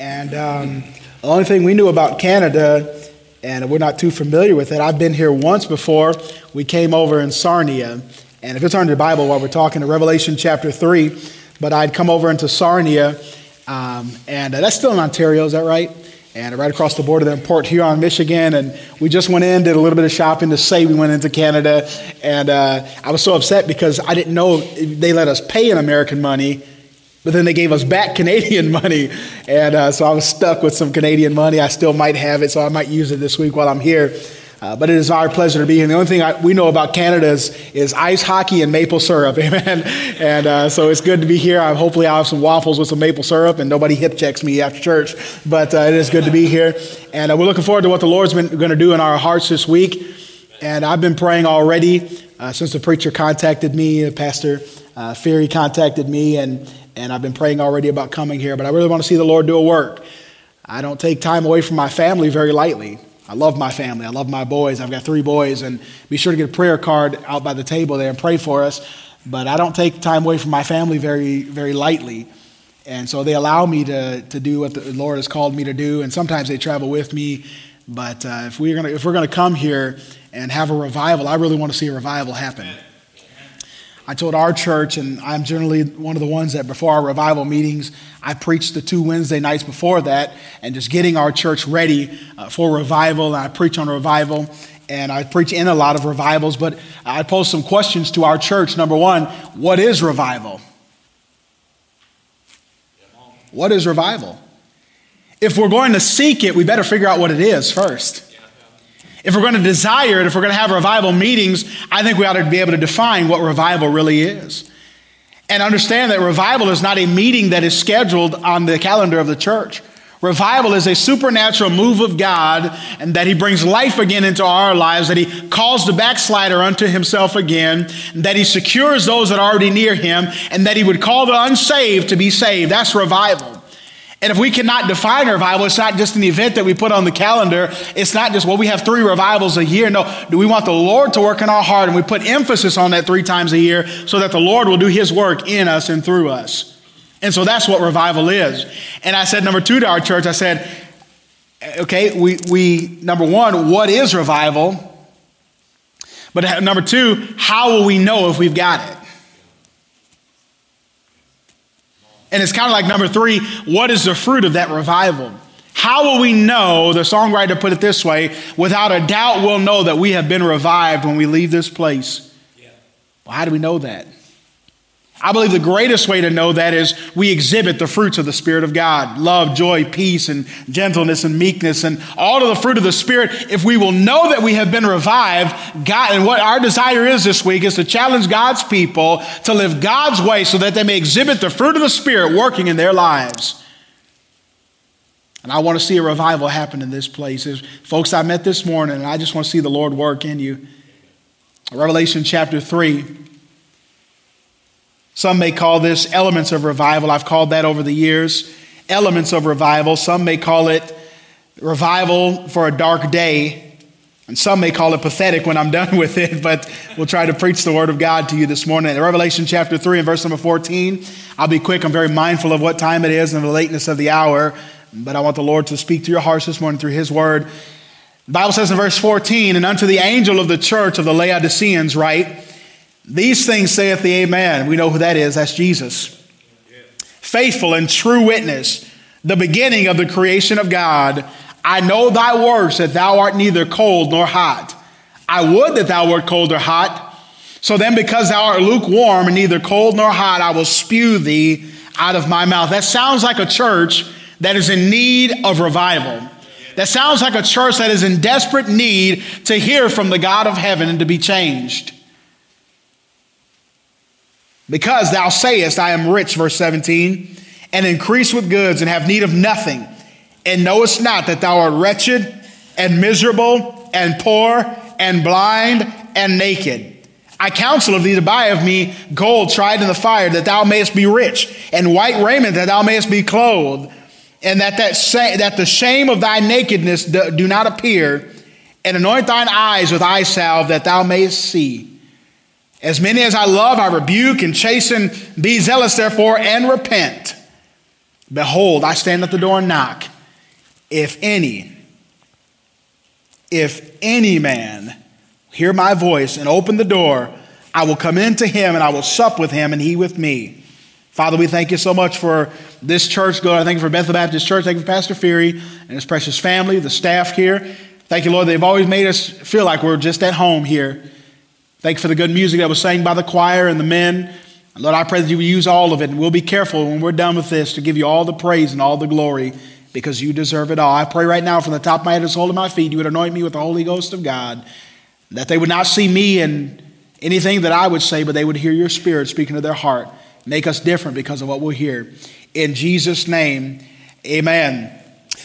And um, the only thing we knew about Canada, and we're not too familiar with it, I've been here once before. We came over in Sarnia. And if you turn to the Bible while we're talking to Revelation chapter 3, but I'd come over into Sarnia, um, and uh, that's still in Ontario, is that right? And right across the border there in Port Huron, Michigan. And we just went in, did a little bit of shopping to say we went into Canada. And uh, I was so upset because I didn't know they let us pay in American money but then they gave us back Canadian money. And uh, so I was stuck with some Canadian money. I still might have it, so I might use it this week while I'm here. Uh, but it is our pleasure to be here. The only thing I, we know about Canada is, is, ice hockey and maple syrup. Amen. And uh, so it's good to be here. I, hopefully, I'll have some waffles with some maple syrup and nobody hip checks me after church. But uh, it is good to be here. And uh, we're looking forward to what the Lord's been going to do in our hearts this week. And I've been praying already uh, since the preacher contacted me, Pastor uh, Ferry contacted me, and, and I've been praying already about coming here, but I really want to see the Lord do a work. I don't take time away from my family very lightly. I love my family. I love my boys. I've got three boys, and be sure to get a prayer card out by the table there and pray for us. But I don't take time away from my family very, very lightly. And so they allow me to, to do what the Lord has called me to do, and sometimes they travel with me. But uh, if, we're gonna, if we're going to come here and have a revival, I really want to see a revival happen. I told our church, and I'm generally one of the ones that before our revival meetings, I preach the two Wednesday nights before that, and just getting our church ready uh, for revival. And I preach on revival, and I preach in a lot of revivals. But I pose some questions to our church. Number one, what is revival? What is revival? If we're going to seek it, we better figure out what it is first. If we're going to desire it, if we're going to have revival meetings, I think we ought to be able to define what revival really is. And understand that revival is not a meeting that is scheduled on the calendar of the church. Revival is a supernatural move of God and that He brings life again into our lives, that He calls the backslider unto Himself again, that He secures those that are already near Him, and that He would call the unsaved to be saved. That's revival. And if we cannot define revival, it's not just an event that we put on the calendar. It's not just, well, we have three revivals a year. No, do we want the Lord to work in our heart? And we put emphasis on that three times a year so that the Lord will do his work in us and through us. And so that's what revival is. And I said, number two to our church, I said, okay, we, we number one, what is revival? But number two, how will we know if we've got it? And it's kind of like number three what is the fruit of that revival? How will we know, the songwriter put it this way, without a doubt we'll know that we have been revived when we leave this place? Yeah. Well, how do we know that? I believe the greatest way to know that is we exhibit the fruits of the Spirit of God love, joy, peace, and gentleness and meekness, and all of the fruit of the Spirit. If we will know that we have been revived, God, and what our desire is this week is to challenge God's people to live God's way so that they may exhibit the fruit of the Spirit working in their lives. And I want to see a revival happen in this place. There's folks I met this morning, and I just want to see the Lord work in you. Revelation chapter 3. Some may call this elements of revival. I've called that over the years elements of revival. Some may call it revival for a dark day. And some may call it pathetic when I'm done with it, but we'll try to preach the word of God to you this morning. In Revelation chapter 3 and verse number 14, I'll be quick. I'm very mindful of what time it is and the lateness of the hour, but I want the Lord to speak to your hearts this morning through his word. The Bible says in verse 14, and unto the angel of the church of the Laodiceans write, these things saith the Amen. We know who that is. That's Jesus. Faithful and true witness, the beginning of the creation of God. I know thy works, that thou art neither cold nor hot. I would that thou wert cold or hot. So then, because thou art lukewarm and neither cold nor hot, I will spew thee out of my mouth. That sounds like a church that is in need of revival. That sounds like a church that is in desperate need to hear from the God of heaven and to be changed. Because thou sayest, I am rich, verse 17, and increase with goods and have need of nothing, and knowest not that thou art wretched and miserable and poor and blind and naked. I counsel of thee to buy of me gold tried in the fire, that thou mayest be rich, and white raiment, that thou mayest be clothed, and that, that, say, that the shame of thy nakedness do not appear, and anoint thine eyes with eye salve, that thou mayest see. As many as I love, I rebuke and chasten. Be zealous, therefore, and repent. Behold, I stand at the door and knock. If any, if any man hear my voice and open the door, I will come into him and I will sup with him and he with me. Father, we thank you so much for this church, God. I thank you for Bethel Baptist Church. Thank you for Pastor Fury and his precious family, the staff here. Thank you, Lord. They've always made us feel like we're just at home here. Thank you for the good music that was sang by the choir and the men. Lord, I pray that you will use all of it, and we'll be careful when we're done with this to give you all the praise and all the glory because you deserve it all. I pray right now from the top of my head to the sole of my feet, you would anoint me with the Holy Ghost of God, that they would not see me and anything that I would say, but they would hear your spirit speaking to their heart. Make us different because of what we'll hear. In Jesus' name, amen.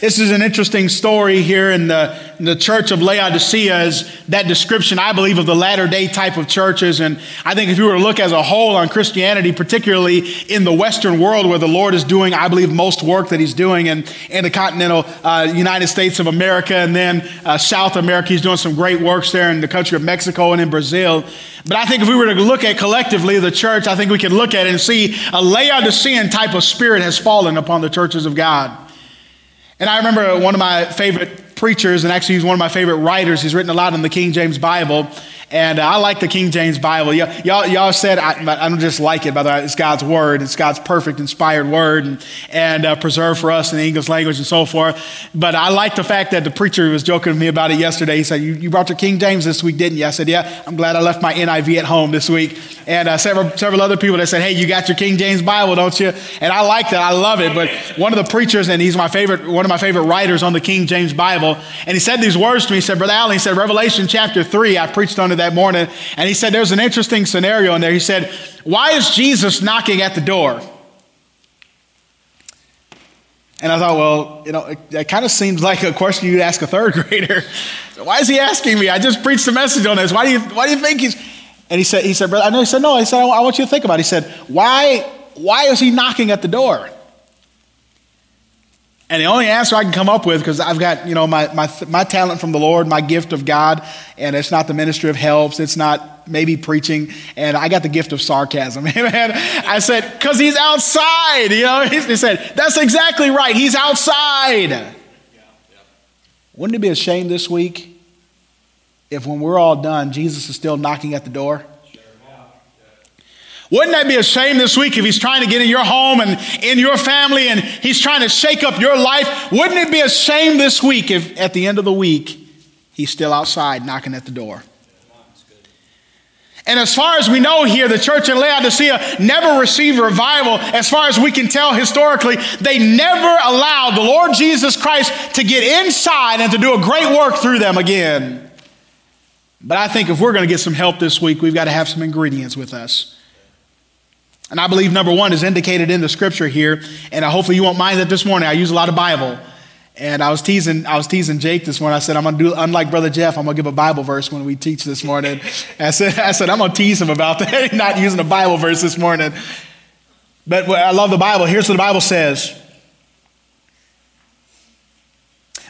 This is an interesting story here in the, in the church of Laodicea is that description, I believe, of the latter day type of churches. And I think if you were to look as a whole on Christianity, particularly in the Western world where the Lord is doing, I believe, most work that he's doing in, in the continental uh, United States of America and then uh, South America, he's doing some great works there in the country of Mexico and in Brazil. But I think if we were to look at collectively the church, I think we could look at it and see a Laodicean type of spirit has fallen upon the churches of God. And I remember one of my favorite preachers, and actually he's one of my favorite writers. He's written a lot in the King James Bible. And I like the King James Bible. Y'all, y'all said, I, I, don't just like it, by the way, it's God's word. It's God's perfect, inspired word and, and uh, preserved for us in the English language and so forth. But I like the fact that the preacher was joking with me about it yesterday. He said, You, you brought your King James this week, didn't you? I said, Yeah, I'm glad I left my NIV at home this week. And uh, several, several other people that said, Hey, you got your King James Bible, don't you? And I like that. I love it. But one of the preachers, and he's my favorite, one of my favorite writers on the King James Bible, and he said these words to me. He said, Brother Allen, he said, Revelation chapter 3, I preached on it that morning. And he said, There's an interesting scenario in there. He said, Why is Jesus knocking at the door? And I thought, well, you know, it, it kind of seems like a question you'd ask a third grader. Why is he asking me? I just preached a message on this. Why do you, why do you think he's. And he said, he said, brother, I know. He said, no. He said, I want you to think about it. He said, why, why is he knocking at the door? And the only answer I can come up with, because I've got, you know, my, my, my talent from the Lord, my gift of God, and it's not the ministry of helps, it's not maybe preaching, and I got the gift of sarcasm. Amen. I said, because he's outside, you know. He said, that's exactly right. He's outside. Wouldn't it be a shame this week if when we're all done, Jesus is still knocking at the door? Wouldn't that be a shame this week if he's trying to get in your home and in your family and he's trying to shake up your life? Wouldn't it be a shame this week if at the end of the week he's still outside knocking at the door? And as far as we know here, the church in Laodicea never received revival. As far as we can tell historically, they never allowed the Lord Jesus Christ to get inside and to do a great work through them again. But I think if we're going to get some help this week, we've got to have some ingredients with us. And I believe number one is indicated in the scripture here. And hopefully you won't mind that this morning. I use a lot of Bible. And I was teasing, I was teasing Jake this morning. I said, I'm gonna do unlike Brother Jeff, I'm gonna give a Bible verse when we teach this morning. I said, I said, I'm gonna tease him about that, not using a Bible verse this morning. But I love the Bible. Here's what the Bible says.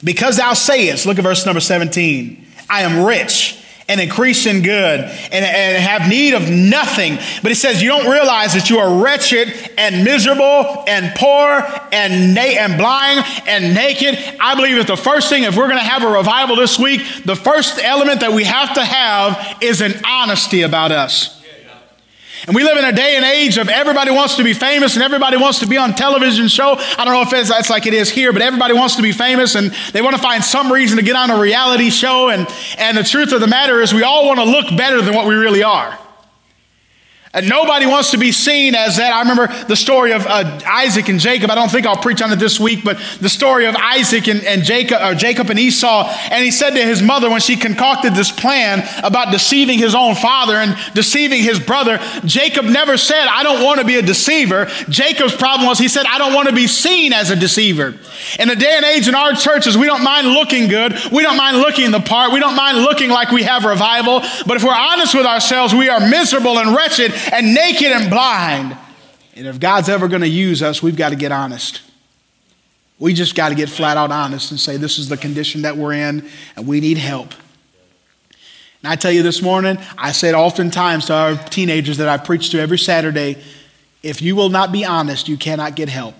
Because thou sayest, look at verse number 17, I am rich and increase in good and, and have need of nothing. But he says, You don't realize that you are wretched and miserable and poor and, na- and blind and naked. I believe that the first thing, if we're going to have a revival this week, the first element that we have to have is an honesty about us. And we live in a day and age of everybody wants to be famous and everybody wants to be on television show. I don't know if it's, like it is here, but everybody wants to be famous and they want to find some reason to get on a reality show. And, and the truth of the matter is we all want to look better than what we really are. And nobody wants to be seen as that. I remember the story of uh, Isaac and Jacob. I don't think I'll preach on it this week, but the story of Isaac and, and Jacob, or Jacob and Esau. And he said to his mother when she concocted this plan about deceiving his own father and deceiving his brother, Jacob never said, I don't want to be a deceiver. Jacob's problem was he said, I don't want to be seen as a deceiver. In the day and age in our churches, we don't mind looking good. We don't mind looking the part. We don't mind looking like we have revival. But if we're honest with ourselves, we are miserable and wretched and naked and blind. And if God's ever going to use us, we've got to get honest. We just got to get flat out honest and say, this is the condition that we're in and we need help. And I tell you this morning, I say it oftentimes to our teenagers that I preach to every Saturday if you will not be honest, you cannot get help.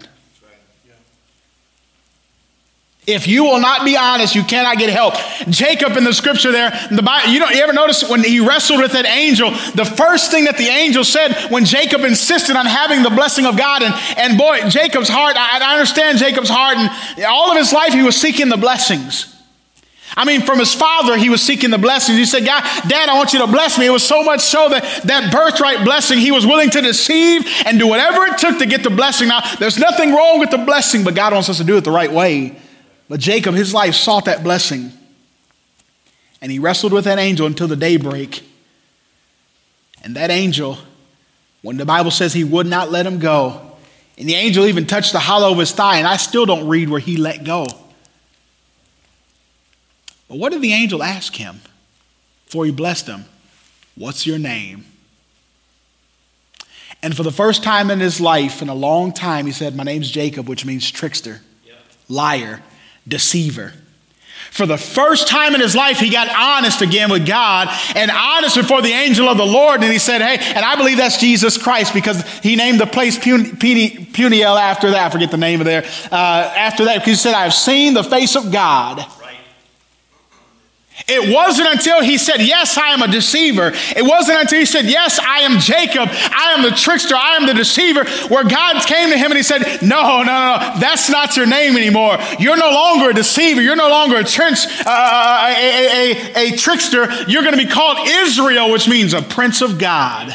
If you will not be honest, you cannot get help. Jacob in the scripture there, the Bible, you don't you ever notice when he wrestled with that angel, the first thing that the angel said when Jacob insisted on having the blessing of God, and, and boy, Jacob's heart, I, I understand Jacob's heart, and all of his life he was seeking the blessings. I mean, from his father, he was seeking the blessings. He said, God, Dad, I want you to bless me. It was so much so that that birthright blessing, he was willing to deceive and do whatever it took to get the blessing. Now, there's nothing wrong with the blessing, but God wants us to do it the right way. But Jacob, his life sought that blessing. And he wrestled with that angel until the daybreak. And that angel, when the Bible says he would not let him go, and the angel even touched the hollow of his thigh, and I still don't read where he let go. But what did the angel ask him before he blessed him? What's your name? And for the first time in his life, in a long time, he said, My name's Jacob, which means trickster, liar deceiver. For the first time in his life, he got honest again with God and honest before the angel of the Lord. And he said, Hey, and I believe that's Jesus Christ because he named the place Peniel after that. I forget the name of there. Uh, after that, he said, I've seen the face of God. It wasn't until he said, Yes, I am a deceiver. It wasn't until he said, Yes, I am Jacob. I am the trickster. I am the deceiver. Where God came to him and he said, No, no, no, that's not your name anymore. You're no longer a deceiver. You're no longer a, trench, uh, uh a, a, a, a, trickster. You're going to be called Israel, which means a prince of God.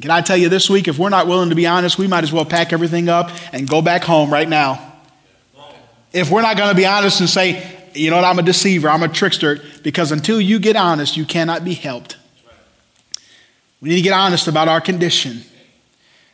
Can I tell you this week, if we're not willing to be honest, we might as well pack everything up and go back home right now. If we're not going to be honest and say, you know what, I'm a deceiver, I'm a trickster, because until you get honest, you cannot be helped. We need to get honest about our condition.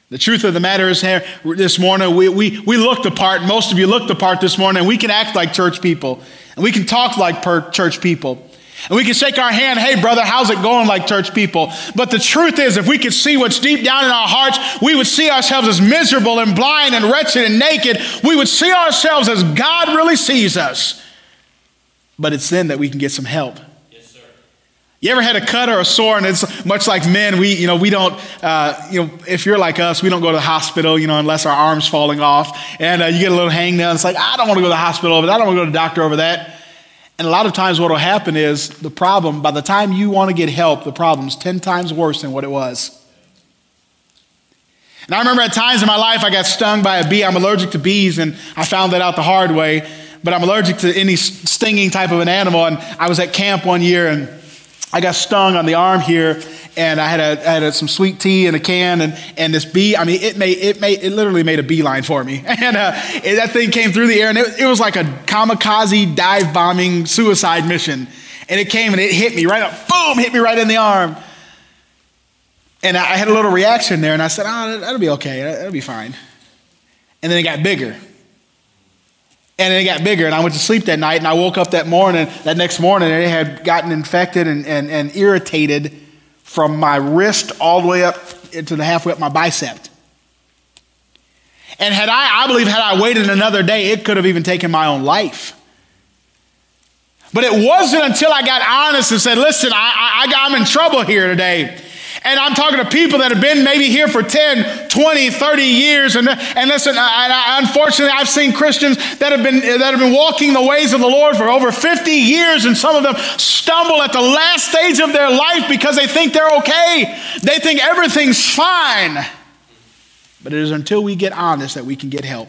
The truth of the matter is here this morning, we, we, we looked the part. Most of you looked the part this morning. We can act like church people, and we can talk like per church people. And we can shake our hand, hey, brother, how's it going, like church people? But the truth is, if we could see what's deep down in our hearts, we would see ourselves as miserable and blind and wretched and naked. We would see ourselves as God really sees us. But it's then that we can get some help. Yes, sir. You ever had a cut or a sore, and it's much like men. We, you know, we don't, uh, you know, if you're like us, we don't go to the hospital, you know, unless our arm's falling off, and uh, you get a little hangnail. It's like I don't want to go to the hospital over that. I don't want to go to the doctor over that. And a lot of times, what will happen is the problem. By the time you want to get help, the problem's ten times worse than what it was. And I remember at times in my life, I got stung by a bee. I'm allergic to bees, and I found that out the hard way but I'm allergic to any stinging type of an animal. And I was at camp one year and I got stung on the arm here, and I had, a, I had a, some sweet tea in a can, and, and this bee, I mean, it made, it made, it literally made a beeline for me. And uh, that thing came through the air, and it, it was like a kamikaze dive bombing suicide mission. And it came and it hit me right up, boom, hit me right in the arm. And I had a little reaction there, and I said, oh, that'll be okay, that'll be fine. And then it got bigger. And it got bigger, and I went to sleep that night, and I woke up that morning, that next morning, and it had gotten infected and, and, and irritated from my wrist all the way up into the halfway up my bicep. And had I, I believe, had I waited another day, it could have even taken my own life. But it wasn't until I got honest and said, listen, I, I, I'm in trouble here today. And I'm talking to people that have been maybe here for 10, 20, 30 years. And, and listen, I, I, unfortunately, I've seen Christians that have, been, that have been walking the ways of the Lord for over 50 years, and some of them stumble at the last stage of their life because they think they're okay. They think everything's fine. But it is until we get honest that we can get help.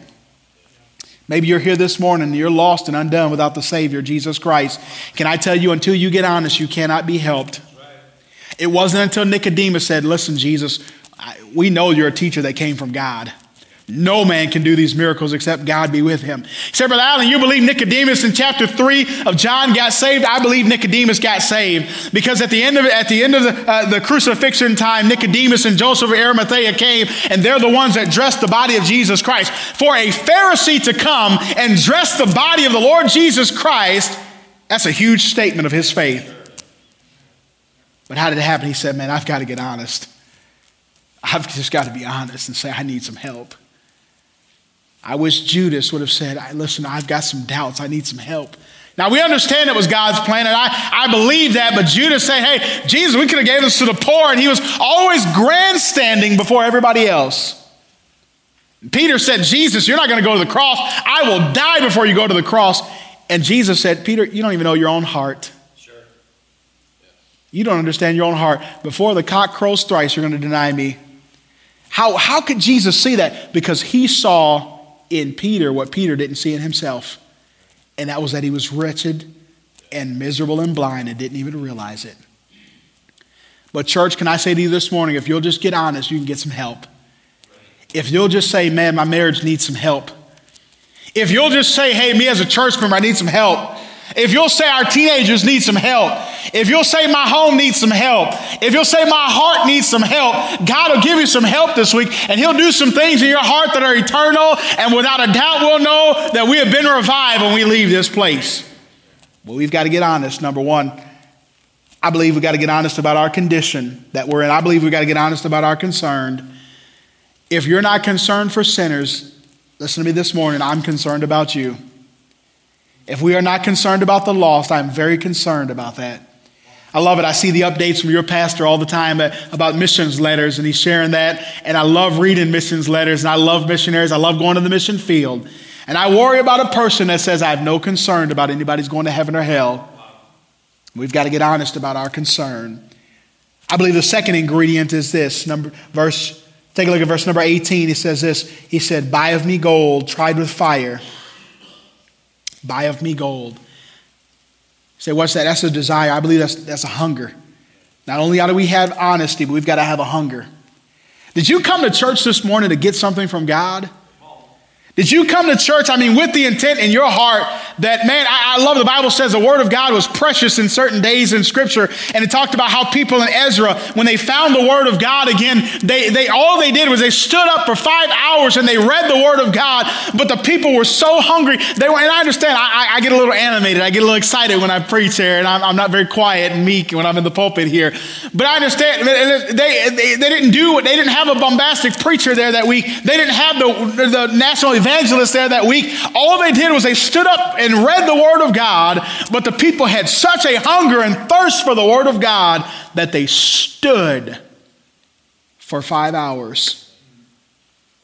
Maybe you're here this morning and you're lost and undone without the Savior, Jesus Christ. Can I tell you, until you get honest, you cannot be helped. It wasn't until Nicodemus said, Listen, Jesus, we know you're a teacher that came from God. No man can do these miracles except God be with him. Said, Brother Allen, you believe Nicodemus in chapter 3 of John got saved? I believe Nicodemus got saved because at the end of, at the, end of the, uh, the crucifixion time, Nicodemus and Joseph of Arimathea came, and they're the ones that dressed the body of Jesus Christ. For a Pharisee to come and dress the body of the Lord Jesus Christ, that's a huge statement of his faith. But how did it happen? He said, Man, I've got to get honest. I've just got to be honest and say, I need some help. I wish Judas would have said, Listen, I've got some doubts. I need some help. Now, we understand it was God's plan, and I, I believe that, but Judas said, Hey, Jesus, we could have gave this to the poor, and he was always grandstanding before everybody else. Peter said, Jesus, you're not going to go to the cross. I will die before you go to the cross. And Jesus said, Peter, you don't even know your own heart. You don't understand your own heart. Before the cock crows thrice, you're going to deny me. How, how could Jesus see that? Because he saw in Peter what Peter didn't see in himself. And that was that he was wretched and miserable and blind and didn't even realize it. But, church, can I say to you this morning, if you'll just get honest, you can get some help. If you'll just say, man, my marriage needs some help. If you'll just say, hey, me as a church member, I need some help. If you'll say our teenagers need some help, if you'll say my home needs some help, if you'll say my heart needs some help, God will give you some help this week and He'll do some things in your heart that are eternal. And without a doubt, we'll know that we have been revived when we leave this place. Well, we've got to get honest, number one. I believe we've got to get honest about our condition that we're in. I believe we've got to get honest about our concern. If you're not concerned for sinners, listen to me this morning, I'm concerned about you. If we are not concerned about the lost, I'm very concerned about that. I love it. I see the updates from your pastor all the time uh, about missions letters, and he's sharing that. And I love reading missions letters, and I love missionaries. I love going to the mission field. And I worry about a person that says, I have no concern about anybody's going to heaven or hell. We've got to get honest about our concern. I believe the second ingredient is this. Number verse, take a look at verse number 18. He says this. He said, Buy of me gold tried with fire Buy of me gold. You say, what's that? That's a desire. I believe that's, that's a hunger. Not only do we have honesty, but we've got to have a hunger. Did you come to church this morning to get something from God? Did you come to church, I mean, with the intent in your heart that, man, I, I, love the Bible says the word of God was precious in certain days in scripture. And it talked about how people in Ezra, when they found the word of God again, they, they all they did was they stood up for five hours and they read the word of God. But the people were so hungry. They were, and I understand, I, I get a little animated. I get a little excited when I preach here, and I'm, I'm, not very quiet and meek when I'm in the pulpit here. But I understand they, they, they, didn't do what, they didn't have a bombastic preacher there that week. They didn't have the, the national event evangelists there that week, all they did was they stood up and read the Word of God, but the people had such a hunger and thirst for the Word of God that they stood for five hours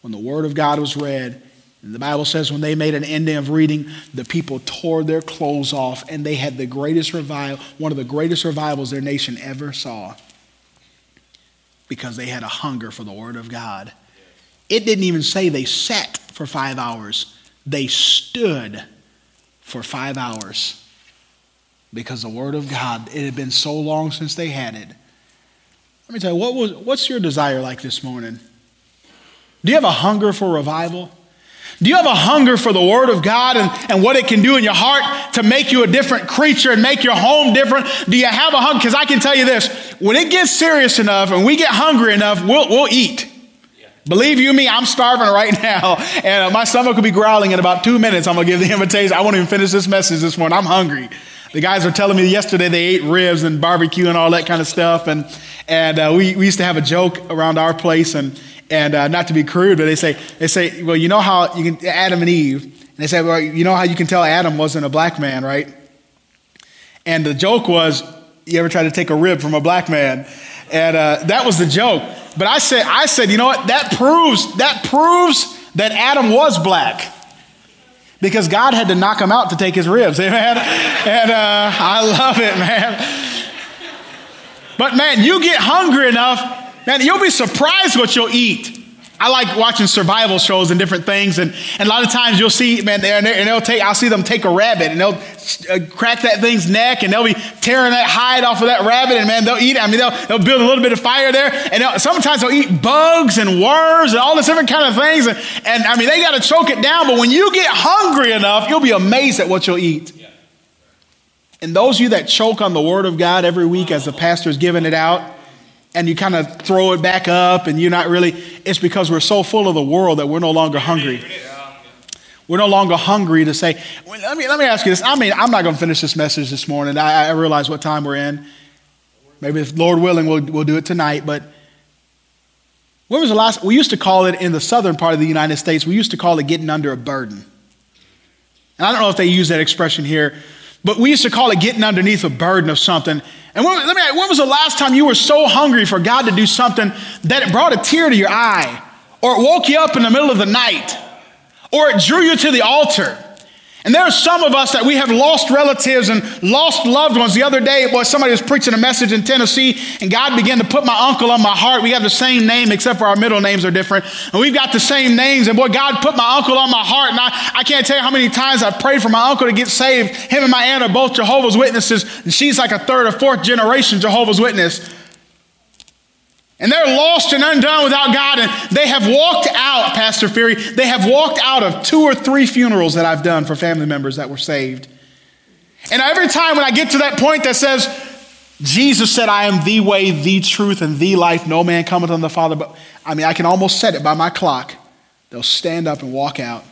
when the Word of God was read. And the Bible says when they made an ending of reading, the people tore their clothes off and they had the greatest revival, one of the greatest revivals their nation ever saw because they had a hunger for the Word of God. It didn't even say they sat for five hours. They stood for five hours because the Word of God, it had been so long since they had it. Let me tell you, what was, what's your desire like this morning? Do you have a hunger for revival? Do you have a hunger for the Word of God and, and what it can do in your heart to make you a different creature and make your home different? Do you have a hunger? Because I can tell you this when it gets serious enough and we get hungry enough, we'll, we'll eat. Believe you me, I'm starving right now, and uh, my stomach will be growling in about two minutes. I'm gonna give the invitation. I won't even finish this message this morning. I'm hungry. The guys were telling me yesterday they ate ribs and barbecue and all that kind of stuff, and and uh, we, we used to have a joke around our place, and and uh, not to be crude, but they say they say, well, you know how you can Adam and Eve, and they say, well, you know how you can tell Adam wasn't a black man, right? And the joke was, you ever try to take a rib from a black man? And uh, that was the joke. But I said, I said, you know what? That proves, that proves that Adam was black. Because God had to knock him out to take his ribs. Amen. And uh, I love it, man. But man, you get hungry enough, man, you'll be surprised what you'll eat. I like watching survival shows and different things, and, and a lot of times you'll see, man, and they'll take, I'll see them take a rabbit and they'll uh, crack that thing's neck and they'll be tearing that hide off of that rabbit, and man, they'll eat it. I mean, they'll, they'll build a little bit of fire there, and they'll, sometimes they'll eat bugs and worms and all this different kind of things, and, and I mean, they got to choke it down, but when you get hungry enough, you'll be amazed at what you'll eat. And those of you that choke on the Word of God every week as the pastor's giving it out, and you kind of throw it back up and you're not really, it's because we're so full of the world that we're no longer hungry. We're no longer hungry to say, well, let, me, let me ask you this. I mean, I'm not going to finish this message this morning. I, I realize what time we're in. Maybe if Lord willing, we'll, we'll do it tonight. But when was the last? We used to call it in the southern part of the United States, we used to call it getting under a burden. And I don't know if they use that expression here, but we used to call it getting underneath a burden of something. And when, let me ask, when was the last time you were so hungry for God to do something that it brought a tear to your eye? or it woke you up in the middle of the night, or it drew you to the altar. And there are some of us that we have lost relatives and lost loved ones. The other day, boy, somebody was preaching a message in Tennessee, and God began to put my uncle on my heart. We have the same name, except for our middle names are different. And we've got the same names. And boy, God put my uncle on my heart. And I, I can't tell you how many times I've prayed for my uncle to get saved. Him and my aunt are both Jehovah's Witnesses, and she's like a third or fourth generation Jehovah's Witness. And they're lost and undone without God. And they have walked out, Pastor Fury, they have walked out of two or three funerals that I've done for family members that were saved. And every time when I get to that point that says, Jesus said, I am the way, the truth, and the life. No man cometh unto the Father. But I mean, I can almost set it by my clock. They'll stand up and walk out.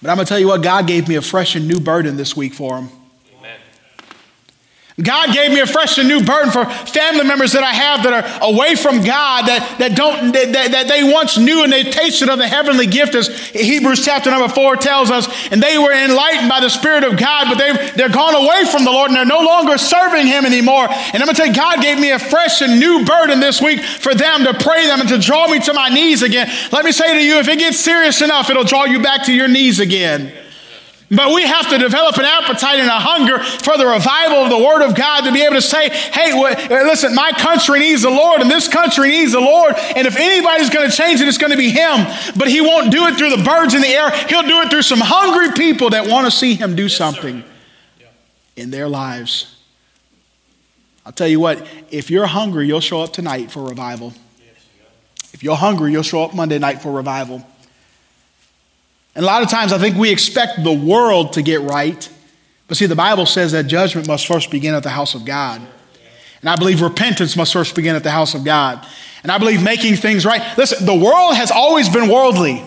But I'm going to tell you what, God gave me a fresh and new burden this week for them. God gave me a fresh and new burden for family members that I have that are away from God, that, that don't that, that they once knew and they tasted of the heavenly gift, as Hebrews chapter number four tells us, and they were enlightened by the Spirit of God, but they've they're gone away from the Lord and they're no longer serving Him anymore. And I'm gonna tell you, God gave me a fresh and new burden this week for them to pray them and to draw me to my knees again. Let me say to you, if it gets serious enough, it'll draw you back to your knees again. But we have to develop an appetite and a hunger for the revival of the Word of God to be able to say, hey, uh, listen, my country needs the Lord and this country needs the Lord. And if anybody's going to change it, it's going to be Him. But He won't do it through the birds in the air. He'll do it through some hungry people that want to see Him do something in their lives. I'll tell you what, if you're hungry, you'll show up tonight for revival. If you're hungry, you'll show up Monday night for revival. And a lot of times I think we expect the world to get right. But see, the Bible says that judgment must first begin at the house of God. And I believe repentance must first begin at the house of God. And I believe making things right. Listen, the world has always been worldly.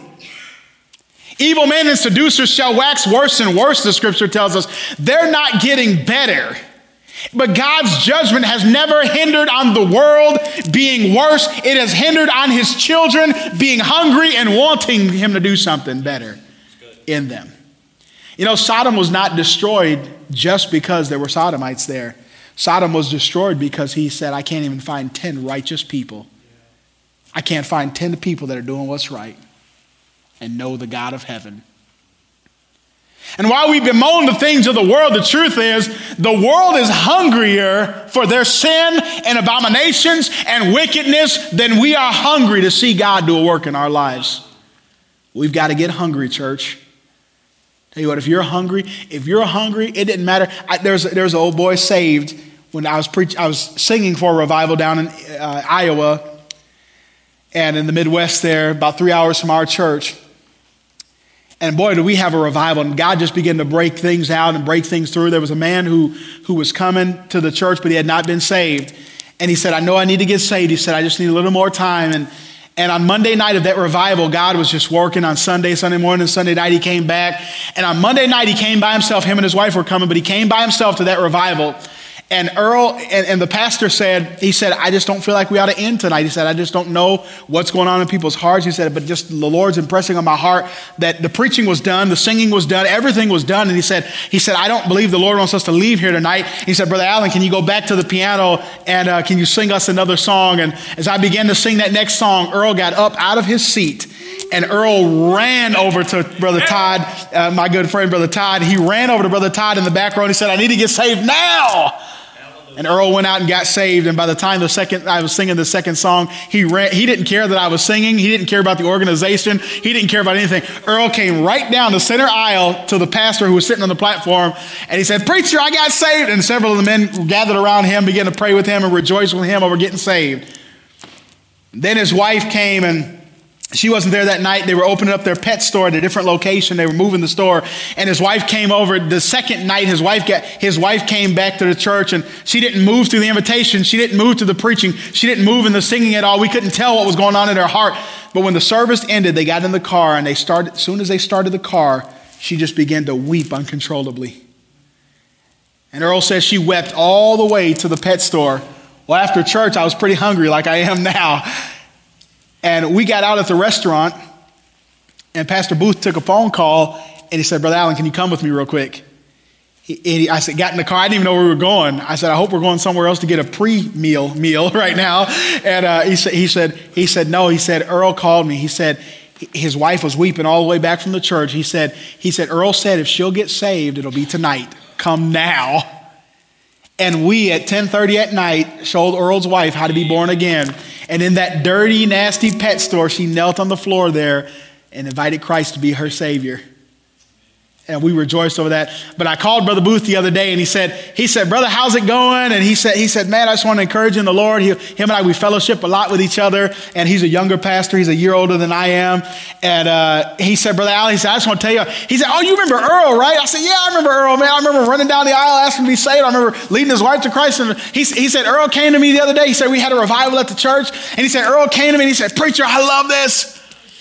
Evil men and seducers shall wax worse and worse, the scripture tells us. They're not getting better. But God's judgment has never hindered on the world being worse. It has hindered on his children being hungry and wanting him to do something better in them. You know, Sodom was not destroyed just because there were Sodomites there. Sodom was destroyed because he said, I can't even find 10 righteous people. I can't find 10 people that are doing what's right and know the God of heaven. And while we bemoan the things of the world, the truth is the world is hungrier for their sin and abominations and wickedness than we are hungry to see God do a work in our lives. We've got to get hungry, church. Tell you what, if you're hungry, if you're hungry, it didn't matter. I, there's, there's an old boy saved when I was preach, I was singing for a revival down in uh, Iowa and in the Midwest there, about three hours from our church. And boy, do we have a revival. And God just began to break things out and break things through. There was a man who, who was coming to the church, but he had not been saved. And he said, I know I need to get saved. He said, I just need a little more time. And, and on Monday night of that revival, God was just working on Sunday, Sunday morning, Sunday night, he came back. And on Monday night, he came by himself. Him and his wife were coming, but he came by himself to that revival. And Earl and, and, the pastor said, he said, I just don't feel like we ought to end tonight. He said, I just don't know what's going on in people's hearts. He said, but just the Lord's impressing on my heart that the preaching was done, the singing was done, everything was done. And he said, he said, I don't believe the Lord wants us to leave here tonight. He said, Brother Allen, can you go back to the piano and uh, can you sing us another song? And as I began to sing that next song, Earl got up out of his seat and Earl ran over to Brother Todd, uh, my good friend, Brother Todd. He ran over to Brother Todd in the back row and he said, I need to get saved now. And Earl went out and got saved. And by the time the second I was singing the second song, he ran, he didn't care that I was singing. He didn't care about the organization. He didn't care about anything. Earl came right down the center aisle to the pastor who was sitting on the platform, and he said, "Preacher, I got saved." And several of the men gathered around him, began to pray with him and rejoice with him over getting saved. Then his wife came and she wasn't there that night. They were opening up their pet store at a different location. They were moving the store. And his wife came over the second night. His wife got, his wife came back to the church and she didn't move through the invitation. She didn't move to the preaching. She didn't move in the singing at all. We couldn't tell what was going on in her heart. But when the service ended, they got in the car and they started, as soon as they started the car, she just began to weep uncontrollably. And Earl says she wept all the way to the pet store. Well, after church, I was pretty hungry like I am now. And we got out at the restaurant, and Pastor Booth took a phone call, and he said, Brother Allen, can you come with me real quick? he, I said, got in the car. I didn't even know where we were going. I said, I hope we're going somewhere else to get a pre-meal meal right now. And uh, he said, he said, he said, no. He said, Earl called me. He said, his wife was weeping all the way back from the church. He said, he said, Earl said, if she'll get saved, it'll be tonight. Come now. And we at 10:30 at night showed Earl's wife how to be born again. And in that dirty, nasty pet store, she knelt on the floor there and invited Christ to be her Savior and we rejoiced over that. But I called Brother Booth the other day, and he said, he said, brother, how's it going? And he said, he said, man, I just want to encourage you in the Lord. He, him and I, we fellowship a lot with each other, and he's a younger pastor. He's a year older than I am. And uh, he said, brother Al, he said, I just want to tell you. He said, oh, you remember Earl, right? I said, yeah, I remember Earl, man. I remember running down the aisle asking to be saved. I remember leading his wife to Christ. And he, he said, Earl came to me the other day. He said, we had a revival at the church, and he said, Earl came to me, and he said, preacher, I love this.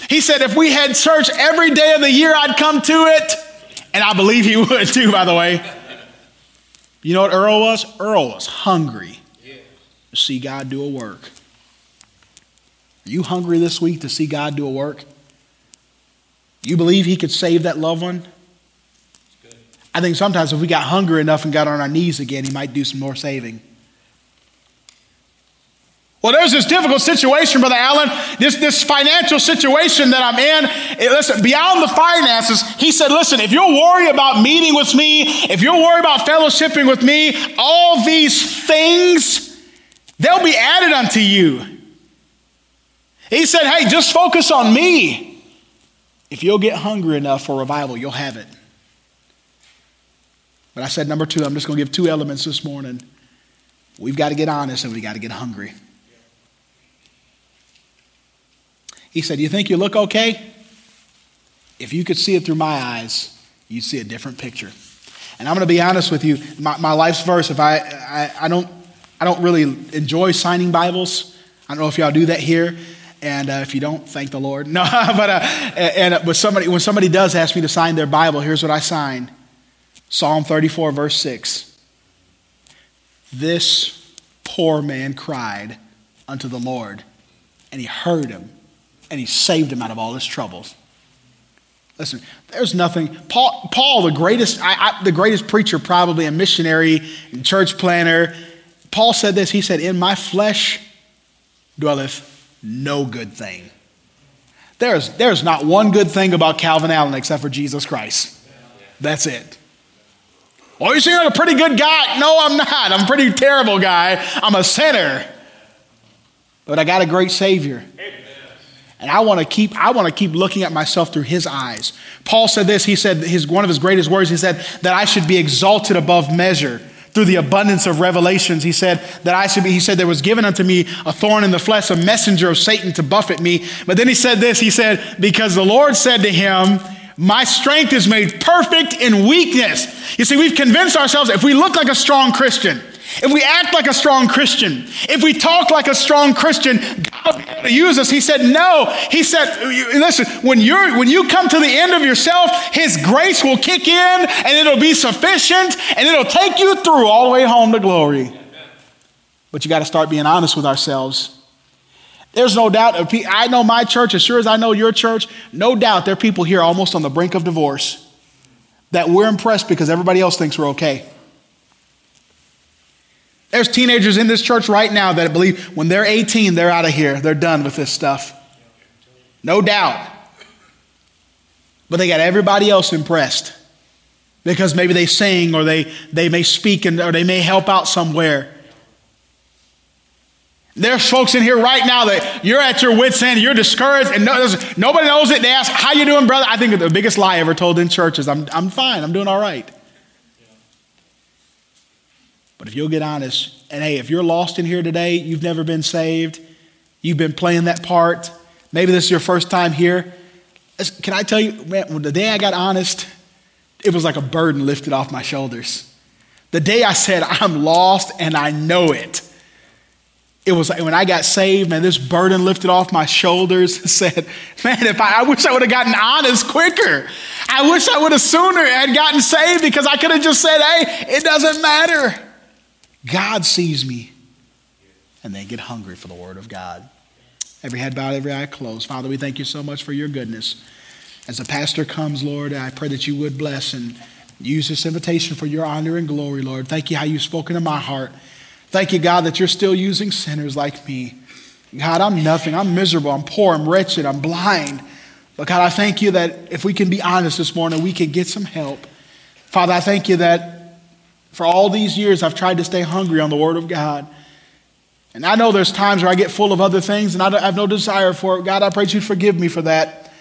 He said, if we had church every day of the year, I'd come to it. And I believe he would too, by the way. You know what Earl was? Earl was hungry to see God do a work. Are you hungry this week to see God do a work? You believe he could save that loved one? I think sometimes if we got hungry enough and got on our knees again, he might do some more saving. Well, there's this difficult situation, Brother Allen, this, this financial situation that I'm in. Eh, listen, beyond the finances, he said, listen, if you're worried about meeting with me, if you're worried about fellowshipping with me, all these things, they'll be added unto you. He said, hey, just focus on me. If you'll get hungry enough for revival, you'll have it. But I said, number two, I'm just going to give two elements this morning. We've got to get honest and we've got to get hungry. He said, You think you look okay? If you could see it through my eyes, you'd see a different picture. And I'm going to be honest with you. My, my life's verse, if I, I, I, don't, I don't really enjoy signing Bibles. I don't know if y'all do that here. And uh, if you don't, thank the Lord. No, but, uh, and, uh, but somebody, when somebody does ask me to sign their Bible, here's what I sign Psalm 34, verse 6. This poor man cried unto the Lord, and he heard him and he saved him out of all his troubles. Listen, there's nothing. Paul, Paul the greatest, I, I, the greatest preacher, probably a missionary, church planner. Paul said this. He said, "In my flesh dwelleth no good thing." There's there's not one good thing about Calvin Allen except for Jesus Christ. That's it. Oh, you seem like a pretty good guy. No, I'm not. I'm a pretty terrible guy. I'm a sinner. But I got a great Savior. Amen. And I want to keep, I want to keep looking at myself through his eyes. Paul said this, he said his, one of his greatest words, he said that I should be exalted above measure through the abundance of revelations. He said that I should be, he said there was given unto me a thorn in the flesh, a messenger of Satan to buffet me. But then he said this, he said, because the Lord said to him, my strength is made perfect in weakness. You see, we've convinced ourselves if we look like a strong Christian, if we act like a strong Christian, if we talk like a strong Christian, God will to use us. He said, No. He said, Listen, when, you're, when you come to the end of yourself, His grace will kick in and it'll be sufficient and it'll take you through all the way home to glory. But you got to start being honest with ourselves. There's no doubt, I know my church as sure as I know your church, no doubt there are people here almost on the brink of divorce that we're impressed because everybody else thinks we're okay. There's teenagers in this church right now that believe when they're 18, they're out of here. They're done with this stuff. No doubt. But they got everybody else impressed because maybe they sing or they, they may speak and, or they may help out somewhere. There's folks in here right now that you're at your wits' end, you're discouraged, and no, nobody knows it. They ask, How you doing, brother? I think the biggest lie ever told in church is, I'm, I'm fine, I'm doing all right. But if you'll get honest, and hey, if you're lost in here today, you've never been saved, you've been playing that part, maybe this is your first time here. Can I tell you, man, the day I got honest, it was like a burden lifted off my shoulders. The day I said, I'm lost and I know it, it was like when I got saved, man, this burden lifted off my shoulders said, man, if I, I wish I would have gotten honest quicker. I wish I would have sooner had gotten saved because I could have just said, hey, it doesn't matter. God sees me. And they get hungry for the word of God. Every head bowed, every eye closed. Father, we thank you so much for your goodness. As the pastor comes, Lord, I pray that you would bless and Use this invitation for your honor and glory, Lord. Thank you how you've spoken to my heart. Thank you, God, that you're still using sinners like me. God, I'm nothing. I'm miserable. I'm poor. I'm wretched. I'm blind. But God, I thank you that if we can be honest this morning, we can get some help. Father, I thank you that for all these years I've tried to stay hungry on the Word of God. And I know there's times where I get full of other things and I have no desire for it. God, I pray that you'd forgive me for that.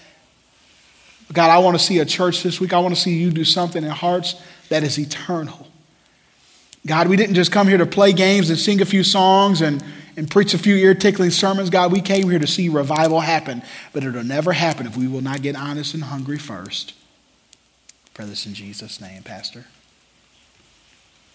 God, I want to see a church this week. I want to see you do something in hearts that is eternal. God, we didn't just come here to play games and sing a few songs and, and preach a few ear tickling sermons. God, we came here to see revival happen, but it'll never happen if we will not get honest and hungry first. Pray this in Jesus' name, Pastor.